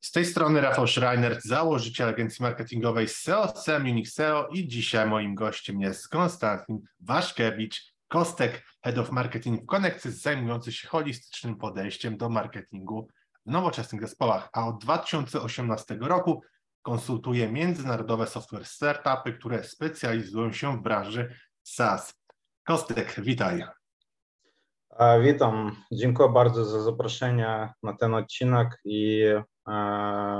Z tej strony Rafał Schreiner, założyciel agencji marketingowej SEO, SEM Unix SEO i dzisiaj moim gościem jest Konstantin Waszkiewicz, Kostek, Head of Marketing w Connexys, zajmujący się holistycznym podejściem do marketingu w nowoczesnych zespołach, a od 2018 roku konsultuje międzynarodowe software startupy, które specjalizują się w branży SaaS. Kostek, witaj. Witam. Dziękuję bardzo za zaproszenie na ten odcinek i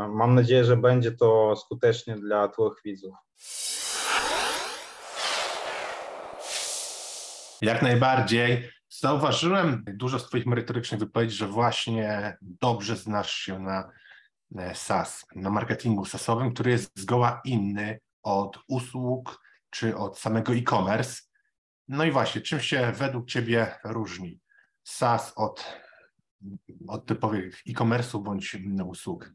mam nadzieję, że będzie to skutecznie dla Twoich widzów. Jak najbardziej. Zauważyłem dużo z Twoich merytorycznych wypowiedzi, że właśnie dobrze znasz się na SaaS, na marketingu SaaSowym, który jest zgoła inny od usług czy od samego e-commerce. No i właśnie, czym się według Ciebie różni SaaS od, od typowych e-commerce'u bądź usług?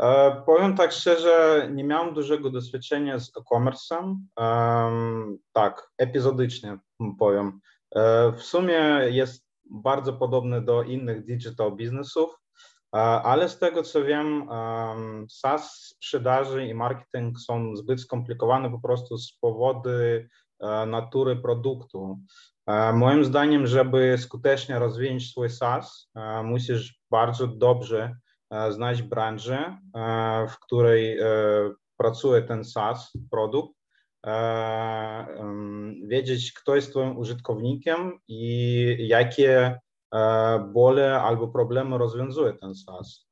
E, powiem tak szczerze, nie miałem dużego doświadczenia z e-commerce'em. E, tak, epizodycznie powiem. E, w sumie jest bardzo podobny do innych digital biznesów, e, ale z tego co wiem, SaaS sprzedaży i marketing są zbyt skomplikowane po prostu z powodu e, natury produktu. Moim zdaniem, żeby skutecznie rozwijać swój SaaS, musisz bardzo dobrze znać branżę, w której pracuje ten SaaS produkt, wiedzieć, kto jest Twoim użytkownikiem i jakie bole albo problemy rozwiązuje ten SaaS.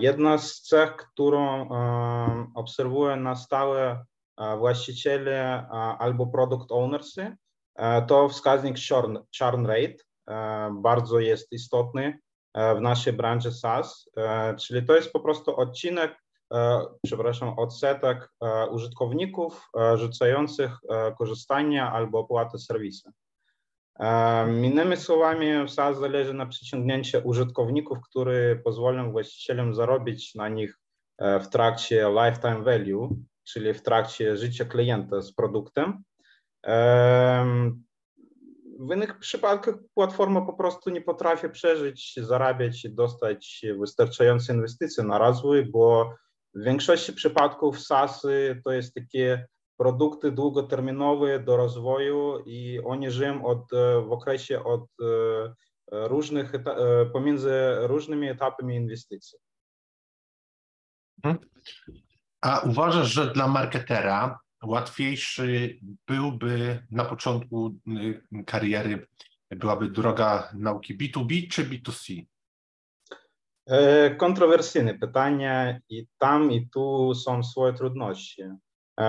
Jedna z cech, którą obserwuję na stałe właściciele albo product ownersy, to wskaźnik churn, churn rate, bardzo jest istotny w naszej branży SaaS, czyli to jest po prostu odcinek, przepraszam, odsetek użytkowników rzucających korzystanie albo opłatę serwisu. Innymi słowami, SaaS zależy na przyciągnięciu użytkowników, które pozwolą właścicielom zarobić na nich w trakcie lifetime value, czyli w trakcie życia klienta z produktem. W innych przypadkach platforma po prostu nie potrafi przeżyć, zarabiać i dostać wystarczające inwestycje na rozwój, bo w większości przypadków SaaS to jest takie produkty długoterminowe do rozwoju i oni żyją od, w okresie od różnych, pomiędzy różnymi etapami inwestycji. Mhm. A uważasz, że dla marketera łatwiejszy byłby na początku y, kariery, byłaby droga nauki B2B czy B2C? E, kontrowersyjne pytanie i tam i tu są swoje trudności. E,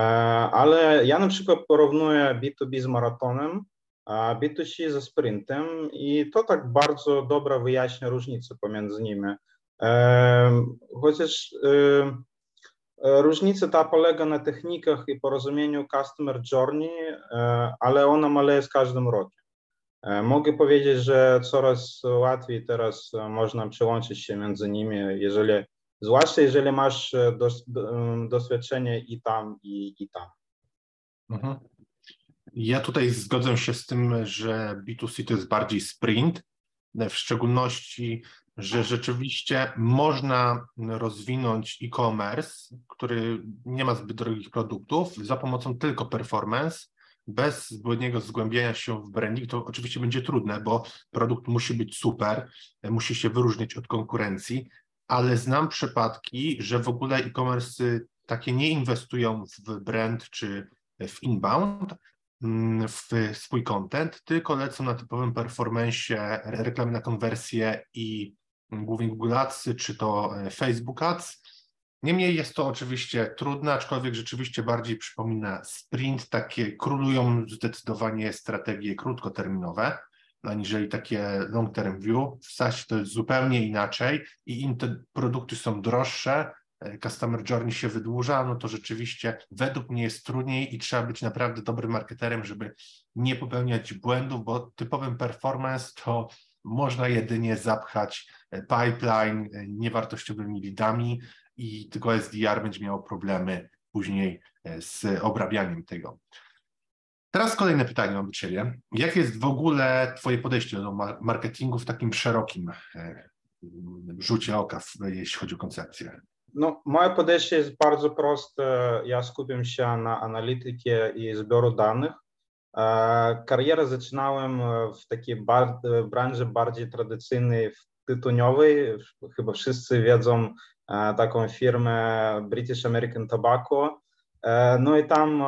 ale ja na przykład porównuję B2B z maratonem, a B2C ze sprintem i to tak bardzo dobrze wyjaśnia różnicę pomiędzy nimi. E, chociaż Różnica ta polega na technikach i porozumieniu Customer Journey, ale ona maleje z każdym rokiem. Mogę powiedzieć, że coraz łatwiej teraz można przełączyć się między nimi, jeżeli, zwłaszcza jeżeli masz dos, doświadczenie i tam, i, i tam. Mhm. Ja tutaj zgodzę się z tym, że B2C to jest bardziej sprint, w szczególności że rzeczywiście można rozwinąć e-commerce, który nie ma zbyt drogich produktów, za pomocą tylko performance, bez zbędnego zgłębiania się w branding. To oczywiście będzie trudne, bo produkt musi być super, musi się wyróżnić od konkurencji, ale znam przypadki, że w ogóle e-commerce takie nie inwestują w brand czy w inbound, mm, w swój content, tylko lecą na typowym performance, reklamy na konwersję i głównie Google Ads, czy to e, Facebook Ads. Niemniej jest to oczywiście trudne, aczkolwiek rzeczywiście bardziej przypomina sprint, takie królują zdecydowanie strategie krótkoterminowe, aniżeli takie long term view. W SaaS to jest zupełnie inaczej i im te produkty są droższe, e, customer journey się wydłuża, no to rzeczywiście według mnie jest trudniej i trzeba być naprawdę dobrym marketerem, żeby nie popełniać błędów, bo typowym performance to można jedynie zapchać e, pipeline e, niewartościowymi lidami i tylko SDR będzie miało problemy później e, z obrabianiem tego. Teraz kolejne pytanie mam do Ciebie. Jak jest w ogóle Twoje podejście do marketingu w takim szerokim rzucie oka, jeśli chodzi o koncepcję? No, moje podejście jest bardzo proste. Ja skupiam się na analityce i zbioru danych. Karierę zaczynałem w takiej bar branży bardziej tradycyjnej, tytoniowej. Chyba wszyscy wiedzą taką firmę British American Tobacco. No i tam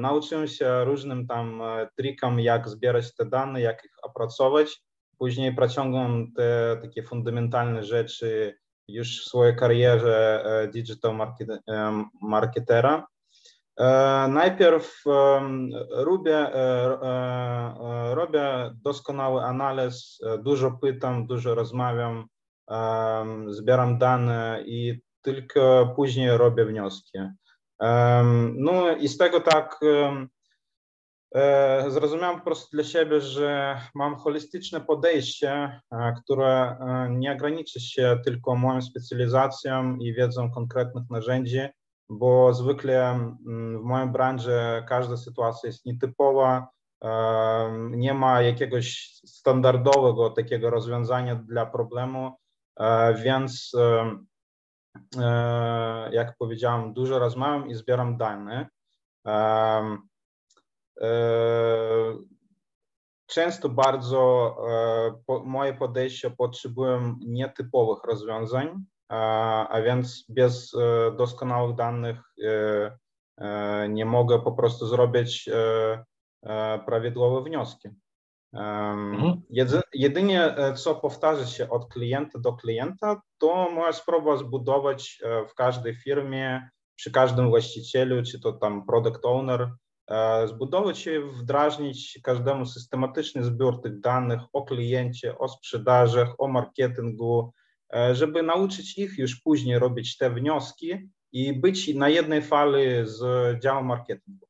nauczyłem się różnym tam trikom, jak zbierać te dane, jak ich opracować. Później przeciągam te takie fundamentalne rzeczy już w swojej karierze digital marketera. Najpierw robię, robię doskonały analiz, dużo pytam, dużo rozmawiam, zbieram dane i tylko później robię wnioski. No i z tego tak zrozumiałem po prostu dla siebie, że mam holistyczne podejście, które nie ograniczy się tylko moją specjalizacją i wiedzą konkretnych narzędzi, bo zwykle w mojej branży każda sytuacja jest nietypowa, nie ma jakiegoś standardowego takiego rozwiązania dla problemu, więc jak powiedziałem, dużo rozmawiam i zbieram dane. Często bardzo moje podejście potrzebują nietypowych rozwiązań, a więc bez doskonałych danych nie mogę po prostu zrobić prawidłowe wnioski. Mhm. Jedynie co powtarza się od klienta do klienta, to moja sprawa zbudować w każdej firmie, przy każdym właścicielu, czy to tam product owner, zbudować i wdrażnić każdemu systematyczny zbiór tych danych o kliencie, o sprzedażach, o marketingu, żeby nauczyć ich już później robić te wnioski i być na jednej fali z działem marketingu.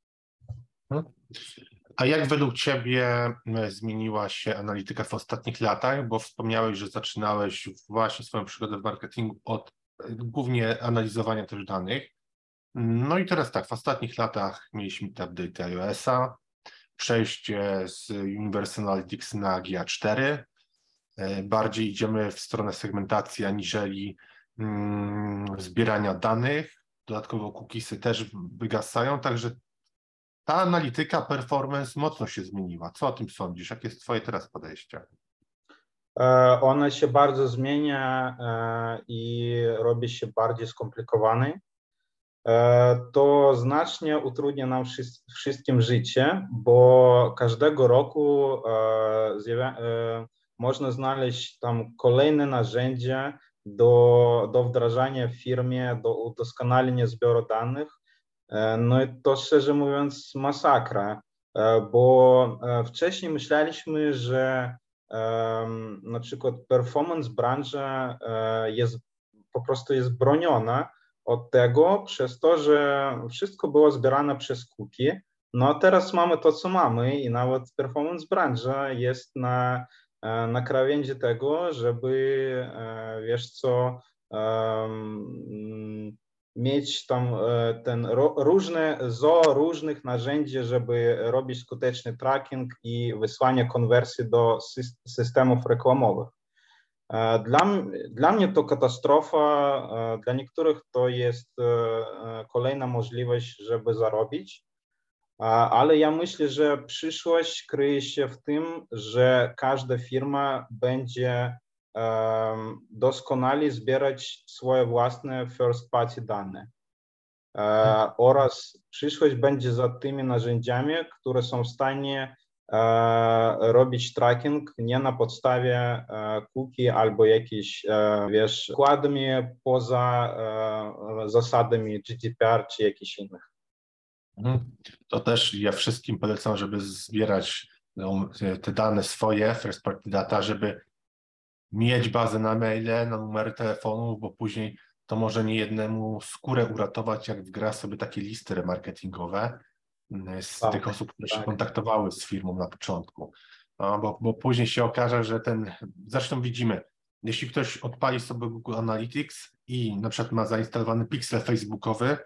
A jak według Ciebie zmieniła się analityka w ostatnich latach? Bo wspomniałeś, że zaczynałeś właśnie swoją przygodę w marketingu od głównie analizowania też danych. No i teraz tak, w ostatnich latach mieliśmy te update iOS-a, przejście z Universal Analytics na GA4. E, bardziej idziemy w stronę segmentacji aniżeli mm, zbierania danych. Dodatkowo cookiesy też wygasają, także ta analityka performance mocno się zmieniła. Co o tym sądzisz? Jakie jest Twoje teraz podejście? E, ona się bardzo zmienia e, i robi się bardziej skomplikowany. To znacznie utrudnia nam wszystkim życie, bo każdego roku można znaleźć tam kolejne narzędzie do, do wdrażania w firmie, do udoskonalenia zbioru danych, no i to szczerze mówiąc masakra, bo wcześniej myśleliśmy, że na przykład performance branża jest po prostu jest broniona od tego przez to, że wszystko było zbierane przez cookie. No a teraz mamy to, co mamy i nawet performance branża jest na, na krawędzi tego, żeby wiesz co, mieć tam e, ten różne, zo różnych narzędzi, żeby robić skuteczny tracking i wysłanie konwersji do systemów reklamowych. E, dla, dla mnie to katastrofa, e, dla niektórych to jest kolejna możliwość, żeby zarobić, ale ja myślę, że przyszłość kryje się w tym, że każda firma będzie doskonale zbierać swoje własne first party dane. Oraz przyszłość będzie za tymi narzędziami, które są w stanie robić tracking nie na podstawie cookie albo jakieś, wiesz, składami poza zasadami GDPR czy jakichś innych. To też ja wszystkim polecam, żeby zbierać no, te dane swoje, first party data, żeby mieć bazę na maile, na numery telefonów, bo później to może nie jednemu skórę uratować, jak wgra sobie takie listy remarketingowe mm, z tak, tych osób, które tak. się kontaktowały z firmą na początku. No, bo, bo później się okaże, że ten, zresztą widzimy, jeśli ktoś odpali sobie Google Analytics i na przykład ma zainstalowany pixel facebookowy,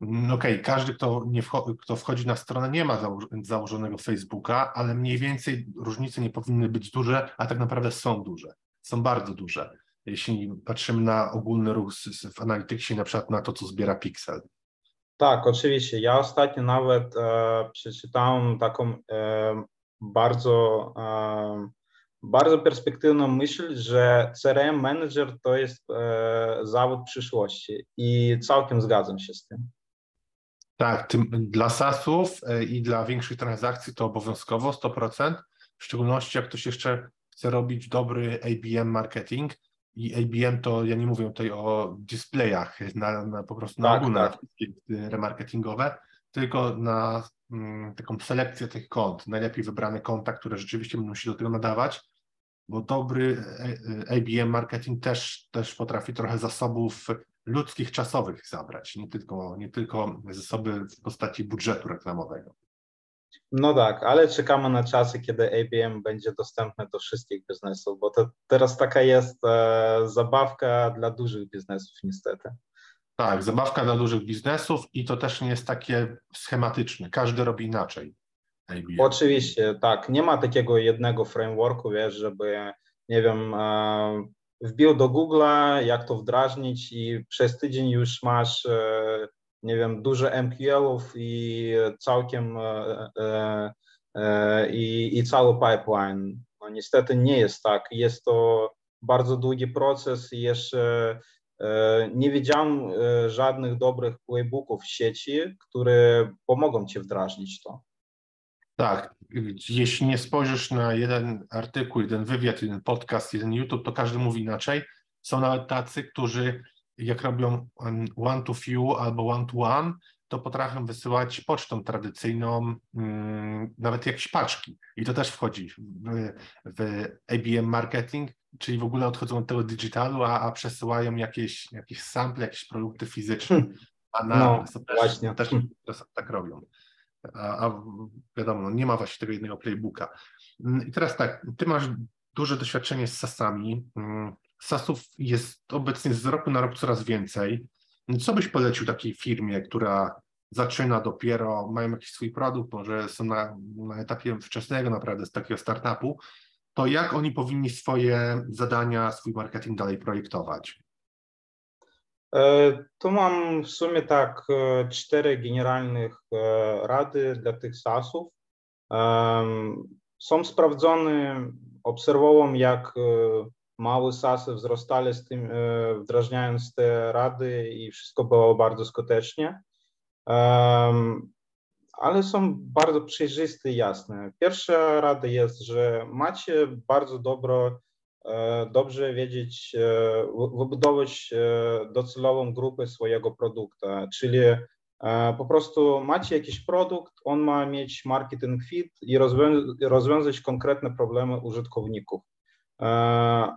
Okej, okay, każdy, kto, nie wcho kto wchodzi na stronę, nie ma zało założonego Facebooka, ale mniej więcej różnice nie powinny być duże, a tak naprawdę są duże są bardzo duże. jeśli patrzymy na ogólny ruch w Analyticsie, na przykład na to, co zbiera Pixel. Tak, oczywiście. Ja ostatnio nawet e, przeczytałem taką e, bardzo, e, bardzo perspektywną myśl, że CRM manager to jest e, zawód przyszłości i całkiem zgadzam się z tym. Tak, tym, dla SaaSów e, i dla większych transakcji to obowiązkowo 100%, w szczególności jak ktoś jeszcze chce robić dobry ABM marketing i ABM to ja nie mówię tutaj o displayach, na, na po prostu na tak, ogólne tak. remarketingowe, tylko na mm, taką selekcję tych kont, najlepiej wybrane konta, które rzeczywiście będą się do tego nadawać, bo dobry e, ABM marketing też, też potrafi trochę zasobów ludzkich, czasowych zabrać, nie tylko, nie tylko zasoby w postaci budżetu reklamowego. No tak, ale czekamy na czasy, kiedy ABM będzie dostępne do wszystkich biznesów, bo to teraz taka jest e, zabawka dla dużych biznesów niestety. Tak, zabawka dla dużych biznesów i to też nie jest takie schematyczne. Każdy robi inaczej. IBM. Oczywiście, tak. Nie ma takiego jednego frameworku, wiesz, żeby, nie wiem, e, wbił do Google'a, jak to wdrażnić i przez tydzień już masz, e, nie wiem, dużo MQL-ów i całkiem e, i, i cały pipeline. No niestety nie jest tak. Jest to bardzo długi proces i jeszcze nie widziałem żadnych dobrych playbooków w sieci, które pomogą ci wdrażnić to. Tak, jeśli nie spojrzysz na jeden artykuł, jeden wywiad, jeden podcast, jeden YouTube, to każdy mówi inaczej. Są nawet tacy, którzy jak robią one to few albo one to one, to potrafią wysyłać pocztą tradycyjną mm, nawet jakieś paczki. I to też wchodzi w, w ABM marketing, czyli w ogóle odchodzą od tego digitalu, a, a przesyłają jakieś, jakieś sample, jakieś produkty fizyczne. Hmm. A na no, też, właśnie. też tak robią a, a wiadomo, no nie ma właśnie tego jednego playbooka. Mm, I teraz tak, ty masz duże doświadczenie z SASami. Mm, SASów jest obecnie z roku na rok coraz więcej. Co byś polecił takiej firmie, która zaczyna dopiero, mają jakiś swój produkt, może są na, na etapie wczesnego naprawdę z takiego startupu, to jak oni powinni swoje zadania, swój marketing dalej projektować? E, tu mam w sumie tak e, cztery generalnych e, rady dla tych SaaSów. Są sprawdzone, obserwowałem jak małe SaaSy wzrastali z tym, wdrażając te rady i wszystko było bardzo skutecznie. Ale są bardzo przejrzyste i jasne. Pierwsza rada jest, że macie bardzo dobro dobrze wiedzieć, e, wybudować e, docelową grupę swojego produktu, czyli po prostu macie jakiś produkt, on ma mieć marketing fit i rozwiązać konkretne problemy użytkowników.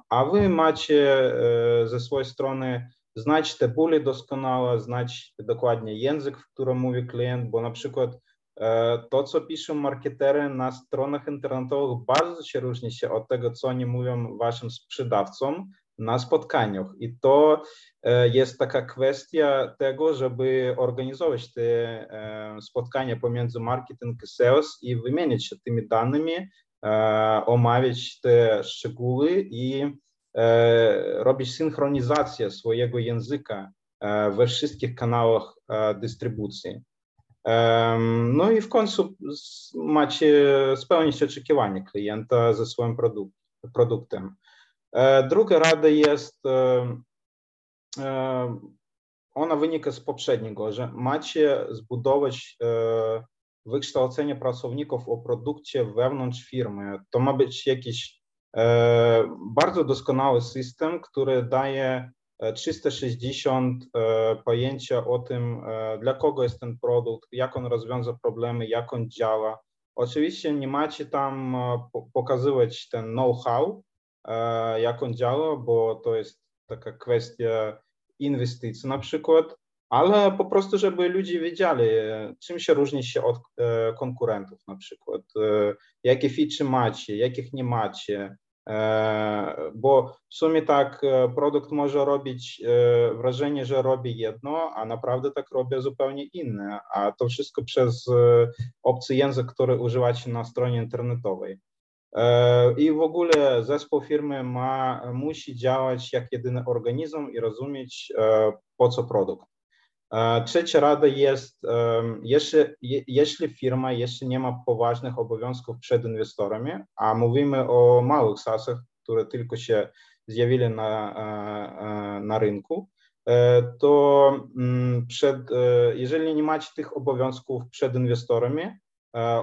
A wy macie ze swojej strony znać te bóle doskonale, znać dokładnie język, w którym mówi klient, bo na przykład to, co piszą marketery na stronach internetowych, bardzo się różni się od tego, co oni mówią waszym sprzedawcom na spotkaniach. I to jest taka kwestia tego, żeby organizować te spotkania pomiędzy marketing i sales i wymienić się tymi danymi, omawiać te szczegóły i robić synchronizację swojego języka we wszystkich kanałach dystrybucji. No i w końcu macie spełnić oczekiwania klienta ze swoim produktem. E, druga rada jest, ona wynika z poprzedniego, że macie zbudować e, wykształcenie pracowników o produkcie wewnątrz firmy. To ma być jakiś e, bardzo doskonały system, który daje 360 e, pojęcia o tym, e, dla kogo jest ten produkt, jak on rozwiąza problemy, jak on działa. Oczywiście nie macie tam e, pokazywać ten know-how, jak on działa, bo to jest taka kwestia inwestycji na przykład, ale po prostu, żeby ludzie wiedzieli, czym się różni się od konkurentów na przykład, jakie feature macie, jakich nie macie, bo w sumie tak produkt może robić wrażenie, że robi jedno, a naprawdę tak robi zupełnie inne, a to wszystko przez obcy język, który używacie na stronie internetowej. I w ogóle zespół firmy ma, musi działać jak jedyny organizm i rozumieć, po co produkt. Trzecia rada jest, jeśli, jeśli firma jeszcze nie ma poważnych obowiązków przed inwestorami, a mówimy o małych SaaSach, które tylko się zjawili na, na rynku, to przed, jeżeli nie macie tych obowiązków przed inwestorami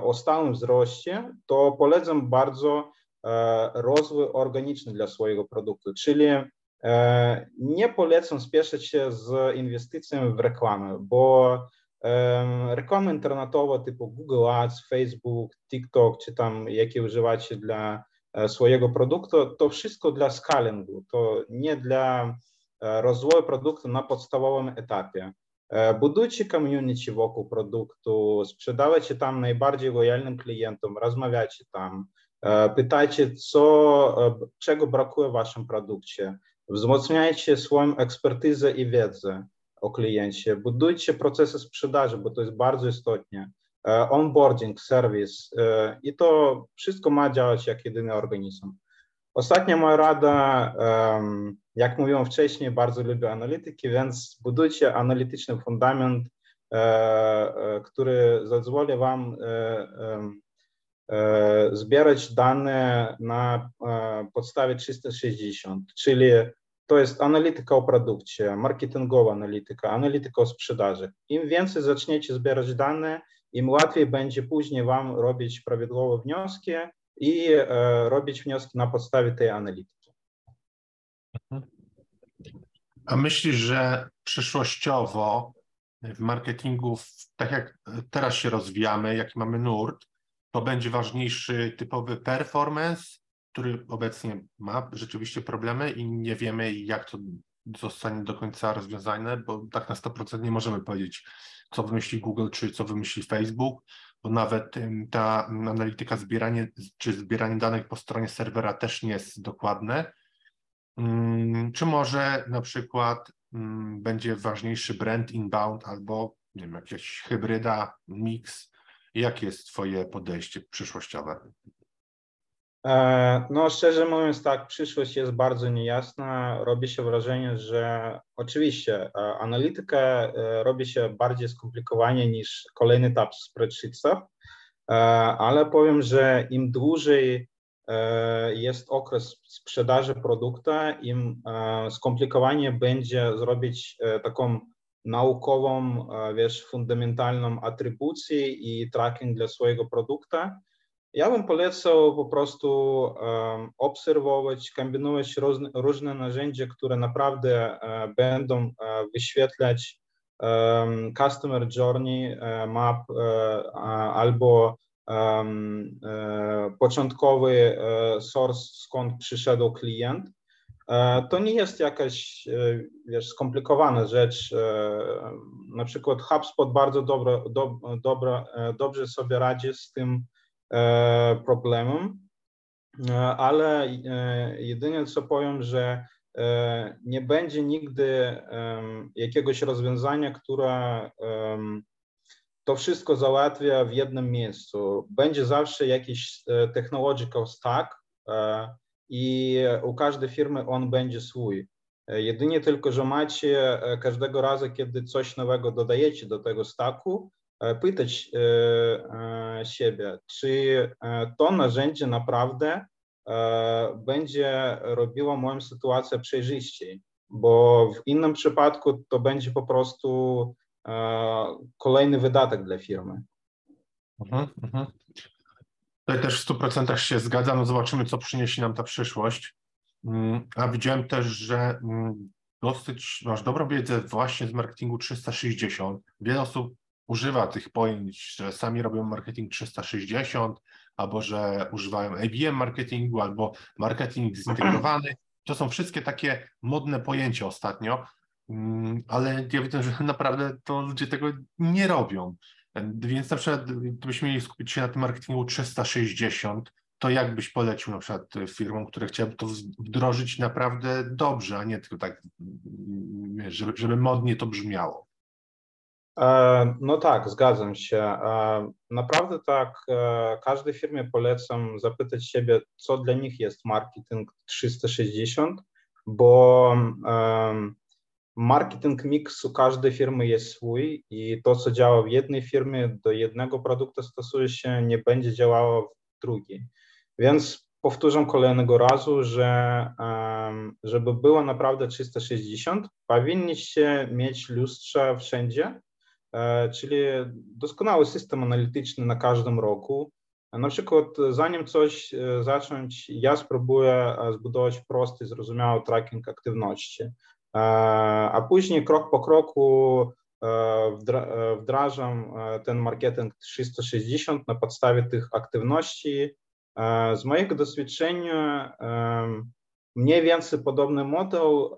o stałym wzroście, to polecam bardzo rozwój organiczny dla swojego produktu, czyli nie polecam spieszyć się z inwestycjami w reklamę, bo reklama internetowa typu Google Ads, Facebook, TikTok, czy tam jakie używacie dla swojego produktu, to wszystko dla scalingu, to nie dla rozwoju produktu na podstawowym etapie. Budujcie community wokół produktu, sprzedawajcie tam najbardziej lojalnym klientom, rozmawiajcie tam, pytajcie, co, czego brakuje w waszym produkcie, wzmacniajcie swoją ekspertyzę i wiedzę o kliencie, budujcie procesy sprzedaży, bo to jest bardzo istotne, onboarding, serwis i to wszystko ma działać jak jedyny organizm. Ostatnia moja rada, jak mówiłem wcześniej, bardzo lubię analityki, więc budujcie analityczny fundament, który pozwoli Wam zbierać dane na podstawie 360, czyli to jest analityka o produkcie, marketingowa analityka, analityka o sprzedaży. Im więcej zaczniecie zbierać dane, im łatwiej będzie później Wam robić prawidłowe wnioski i robić wnioski na podstawie tej analityki. A myślisz, że przyszłościowo w marketingu, tak jak teraz się rozwijamy, jaki mamy nurt, to będzie ważniejszy typowy performance, który obecnie ma rzeczywiście problemy i nie wiemy, jak to zostanie do końca rozwiązane, bo tak na 100% nie możemy powiedzieć, co wymyśli Google, czy co wymyśli Facebook, bo nawet ta analityka zbieranie, czy zbieranie danych po stronie serwera też nie jest dokładne. Mm, czy może na przykład mm, będzie ważniejszy brand inbound albo nie wiem, jakaś hybryda, mix? Jakie jest Twoje podejście przyszłościowe? No, szczerze mówiąc, tak, przyszłość jest bardzo niejasna. Robi się wrażenie, że oczywiście analityka robi się bardziej skomplikowanie niż kolejny etap w spreadsheetsach, ale powiem, że im dłużej jest okres sprzedaży produktu, im skomplikowanie będzie zrobić taką naukową, wiesz, fundamentalną atrybucję i tracking dla swojego produktu, ja bym polecał po prostu obserwować, kombinować różne, narzędzia, które naprawdę uh, będą uh, wyświetlać customer journey uh, map albo początkowy source, skąd przyszedł klient. To nie jest jakaś skomplikowana rzecz. Na przykład HubSpot bardzo dobrze sobie radzi z tym, E, problemem, e, ale e, jedynie co powiem, że nie będzie nigdy jakiegoś rozwiązania, które to wszystko załatwia w jednym miejscu. Będzie zawsze jakiś technological stack i u każdej firmy on będzie swój. Jedynie tylko, że macie każdego razu, kiedy coś nowego dodajecie do tego stacku, pytać siebie, czy to narzędzie naprawdę będzie robiło moją sytuację przejrzyściej, bo w innym przypadku to będzie po prostu kolejny wydatek dla firmy. Mhm, mhm. Tutaj też w 100% się zgadzam. No zobaczymy, co przyniesie nam ta przyszłość. Mm, a widziałem też, że mm, dosyć masz dobrą wiedzę właśnie z marketingu 360. Wiele osób używa tych pojęć, że sami robią marketing 360, albo że używają ABM marketingu, albo marketing zintegrowany. To są wszystkie takie modne pojęcia ostatnio, mm, ale ja widzę, że naprawdę to ludzie tego nie robią. Więc na przykład, gdybyśmy mieli skupić się na tym marketingu 360, to jak byś polecił na przykład firmom, które chciałyby to wdrożyć naprawdę dobrze, a nie tylko tak, żeby, żeby modnie to brzmiało? No tak, zgadzam się. Naprawdę tak, każdej firmie polecam zapytać siebie, co dla nich jest marketing 360, bo marketing mix u każdej firmy jest swój i to, co działa w jednej firmie do jednego produktu stosuje się, nie będzie działało w drugiej. Więc powtórzę kolejnego razu, że żeby było naprawdę 360, powinniście mieć lustrze wszędzie, e, system analityczny na każdym roku. Na przykład, zanim coś e, zacząć, ja spróbuję e, zbudować prosty, zrozumiały tracking aktywności, a później krok po kroku wdrażam ten marketing 360 na podstawie tych aktywności z mojego doświadczenia mniej więcej podobny model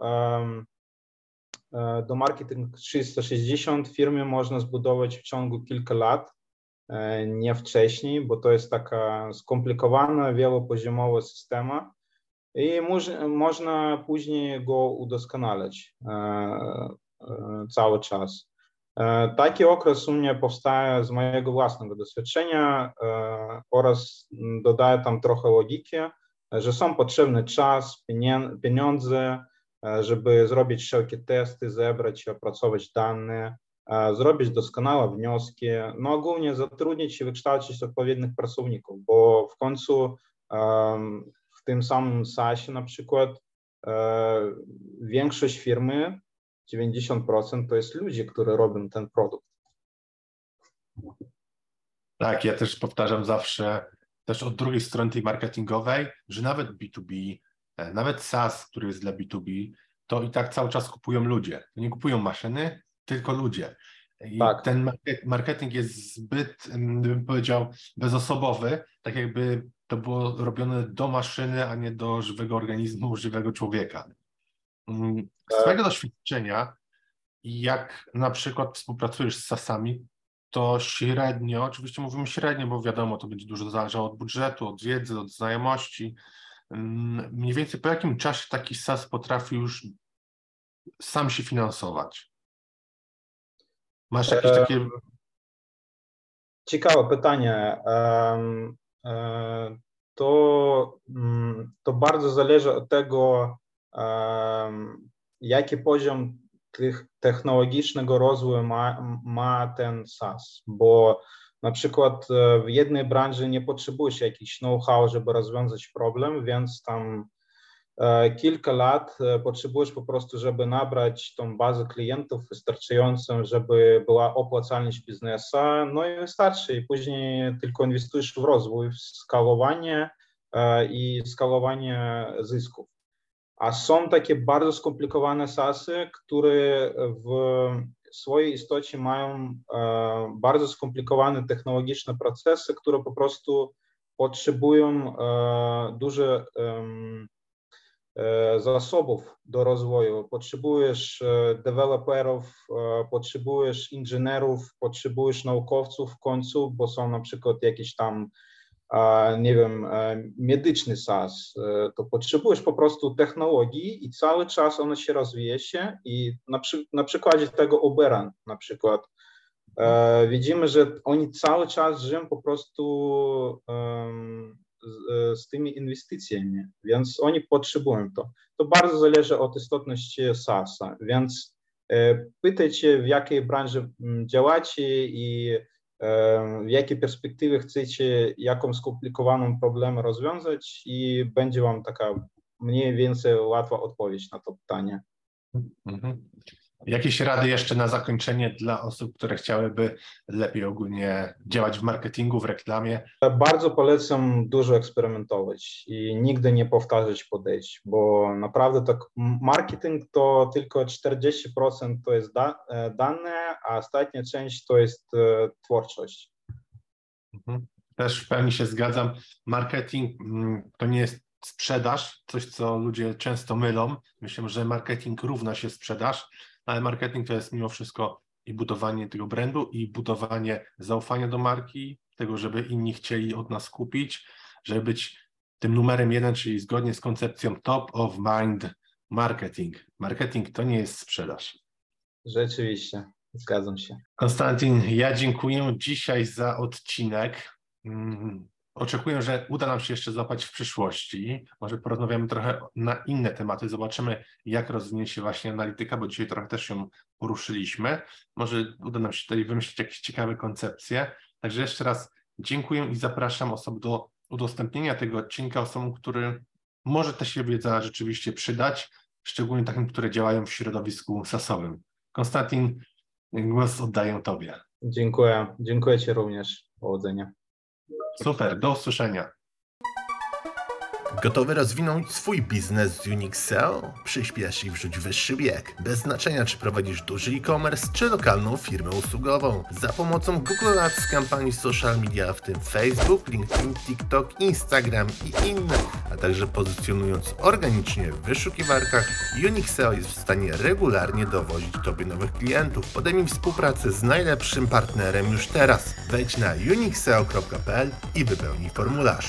do marketing 360 w firmie można zbudować w ciągu kilka lat, nie wcześniej, bo to jest taka skomplikowana, wielopoziomowa systema i można później go udoskonalać cały czas. Taki okres u mnie powstaje z mojego własnego doświadczenia oraz dodaję tam trochę logiki, że są potrzebny czas, pieniądze, żeby zrobić wszelkie testy, zebrać opracować dane, zrobić doskonałe wnioski, no ogólnie zatrudnić i wykształcić odpowiednich pracowników, bo w końcu w tym samym SaaSie na przykład większość firmy 90% to jest ludzie, którzy robią ten produkt. Tak, ja też powtarzam zawsze, też od drugiej strony tej marketingowej, że nawet B2B, e, nawet SaaS, który jest dla B2B, to i tak cały czas kupują ludzie. To nie kupują maszyny, tylko ludzie. I tak. ten marketing jest zbyt, bym powiedział, bezosobowy, tak jakby to było robione do maszyny, a nie do żywego organizmu, żywego człowieka. Mm, z Twojego doświadczenia, jak na przykład współpracujesz z sasami, to średnio, oczywiście mówimy średnio, bo wiadomo, to będzie dużo zależało od budżetu, od wiedzy, od znajomości. Mm, mniej więcej po jakim czasie taki SAS potrafi już sam się finansować? Masz jakieś takie. Ciekawe pytanie. E, to, mm, to bardzo zależy od tego, jaki poziom tych technologicznego rozwoju ma, ma ten SaaS, bo na przykład w jednej branży nie potrzebujesz jakiś know-how, żeby rozwiązać problem, więc tam kilka lat potrzebujesz po prostu, żeby nabrać tą bazę klientów wystarczającą, żeby była opłacalność biznesu, no i wystarczy. I później tylko inwestujesz w rozwój, w skalowanie i skalowanie zysków. A są takie bardzo skomplikowane SASy, które w swojej istocie mają e, bardzo skomplikowane technologiczne procesy, które po prostu potrzebują e, dużo e, zasobów do rozwoju. Potrzebujesz deweloperów, potrzebujesz inżynierów, potrzebujesz naukowców w końcu, bo są na przykład jakieś tam nie wiem, medyczny SaaS, to potrzebujesz po prostu technologii i cały czas ona się rozwija się i na, przy, na przykładzie tego Ubera na przykład widzimy, że oni cały czas żyją po prostu z, z tymi inwestycjami, więc oni potrzebują to. To bardzo zależy od istotności SaaS-a, więc pytajcie w jakiej branży działacie i w jakiej perspektywie chcecie jaką skomplikowaną problem rozwiązać i będzie Wam taka mniej więcej łatwa odpowiedź na to pytanie. Mhm. Jakieś rady jeszcze na zakończenie dla osób, które chciałyby lepiej ogólnie działać w marketingu, w reklamie? Bardzo polecam dużo eksperymentować i nigdy nie powtarzać podejść, bo naprawdę tak marketing to tylko 40% to jest da, e, dane, a ostatnia część to jest e, twórczość. Mhm. Też w pełni się zgadzam. Marketing mm, to nie jest sprzedaż, coś co ludzie często mylą. Myślę, że marketing równa się sprzedaż ale marketing to jest mimo wszystko i budowanie tego brandu, i budowanie zaufania do marki, tego, żeby inni chcieli od nas kupić, żeby być tym numerem jeden, czyli zgodnie z koncepcją top of mind marketing. Marketing to nie jest sprzedaż. Rzeczywiście. Zgadzam się. Konstantin, ja dziękuję dzisiaj za odcinek. Oczekuję, że uda nam się jeszcze złapać w przyszłości. Może porozmawiamy trochę na inne tematy. Zobaczymy, jak rozwinie się właśnie analityka, bo dzisiaj trochę też ją poruszyliśmy. Może uda nam się tutaj wymyślić jakieś ciekawe koncepcje. Także jeszcze raz dziękuję i zapraszam osoby do udostępnienia tego odcinka osobom, który może ta się wiedza rzeczywiście przydać, szczególnie takim, które działają w środowisku sasowym. Konstantin, głos oddaję Tobie. Dziękuję. Dziękuję Ci również. Powodzenia. Super, do usłyszenia. Gotowy rozwinąć swój biznes z Unix SEO? Przyspiesz i wrzuć wyższy bieg. Bez znaczenia, czy prowadzisz duży e-commerce, czy lokalną firmę usługową. Za pomocą Google Ads, kampanii social media, w tym Facebook, LinkedIn, TikTok, Instagram i inne, a także pozycjonując organicznie w wyszukiwarkach, Unix SEO jest w stanie regularnie dowozić Tobie nowych klientów. Podejmij współpracę z najlepszym partnerem już teraz. Wejdź na unixseo.pl i wypełnij formularz.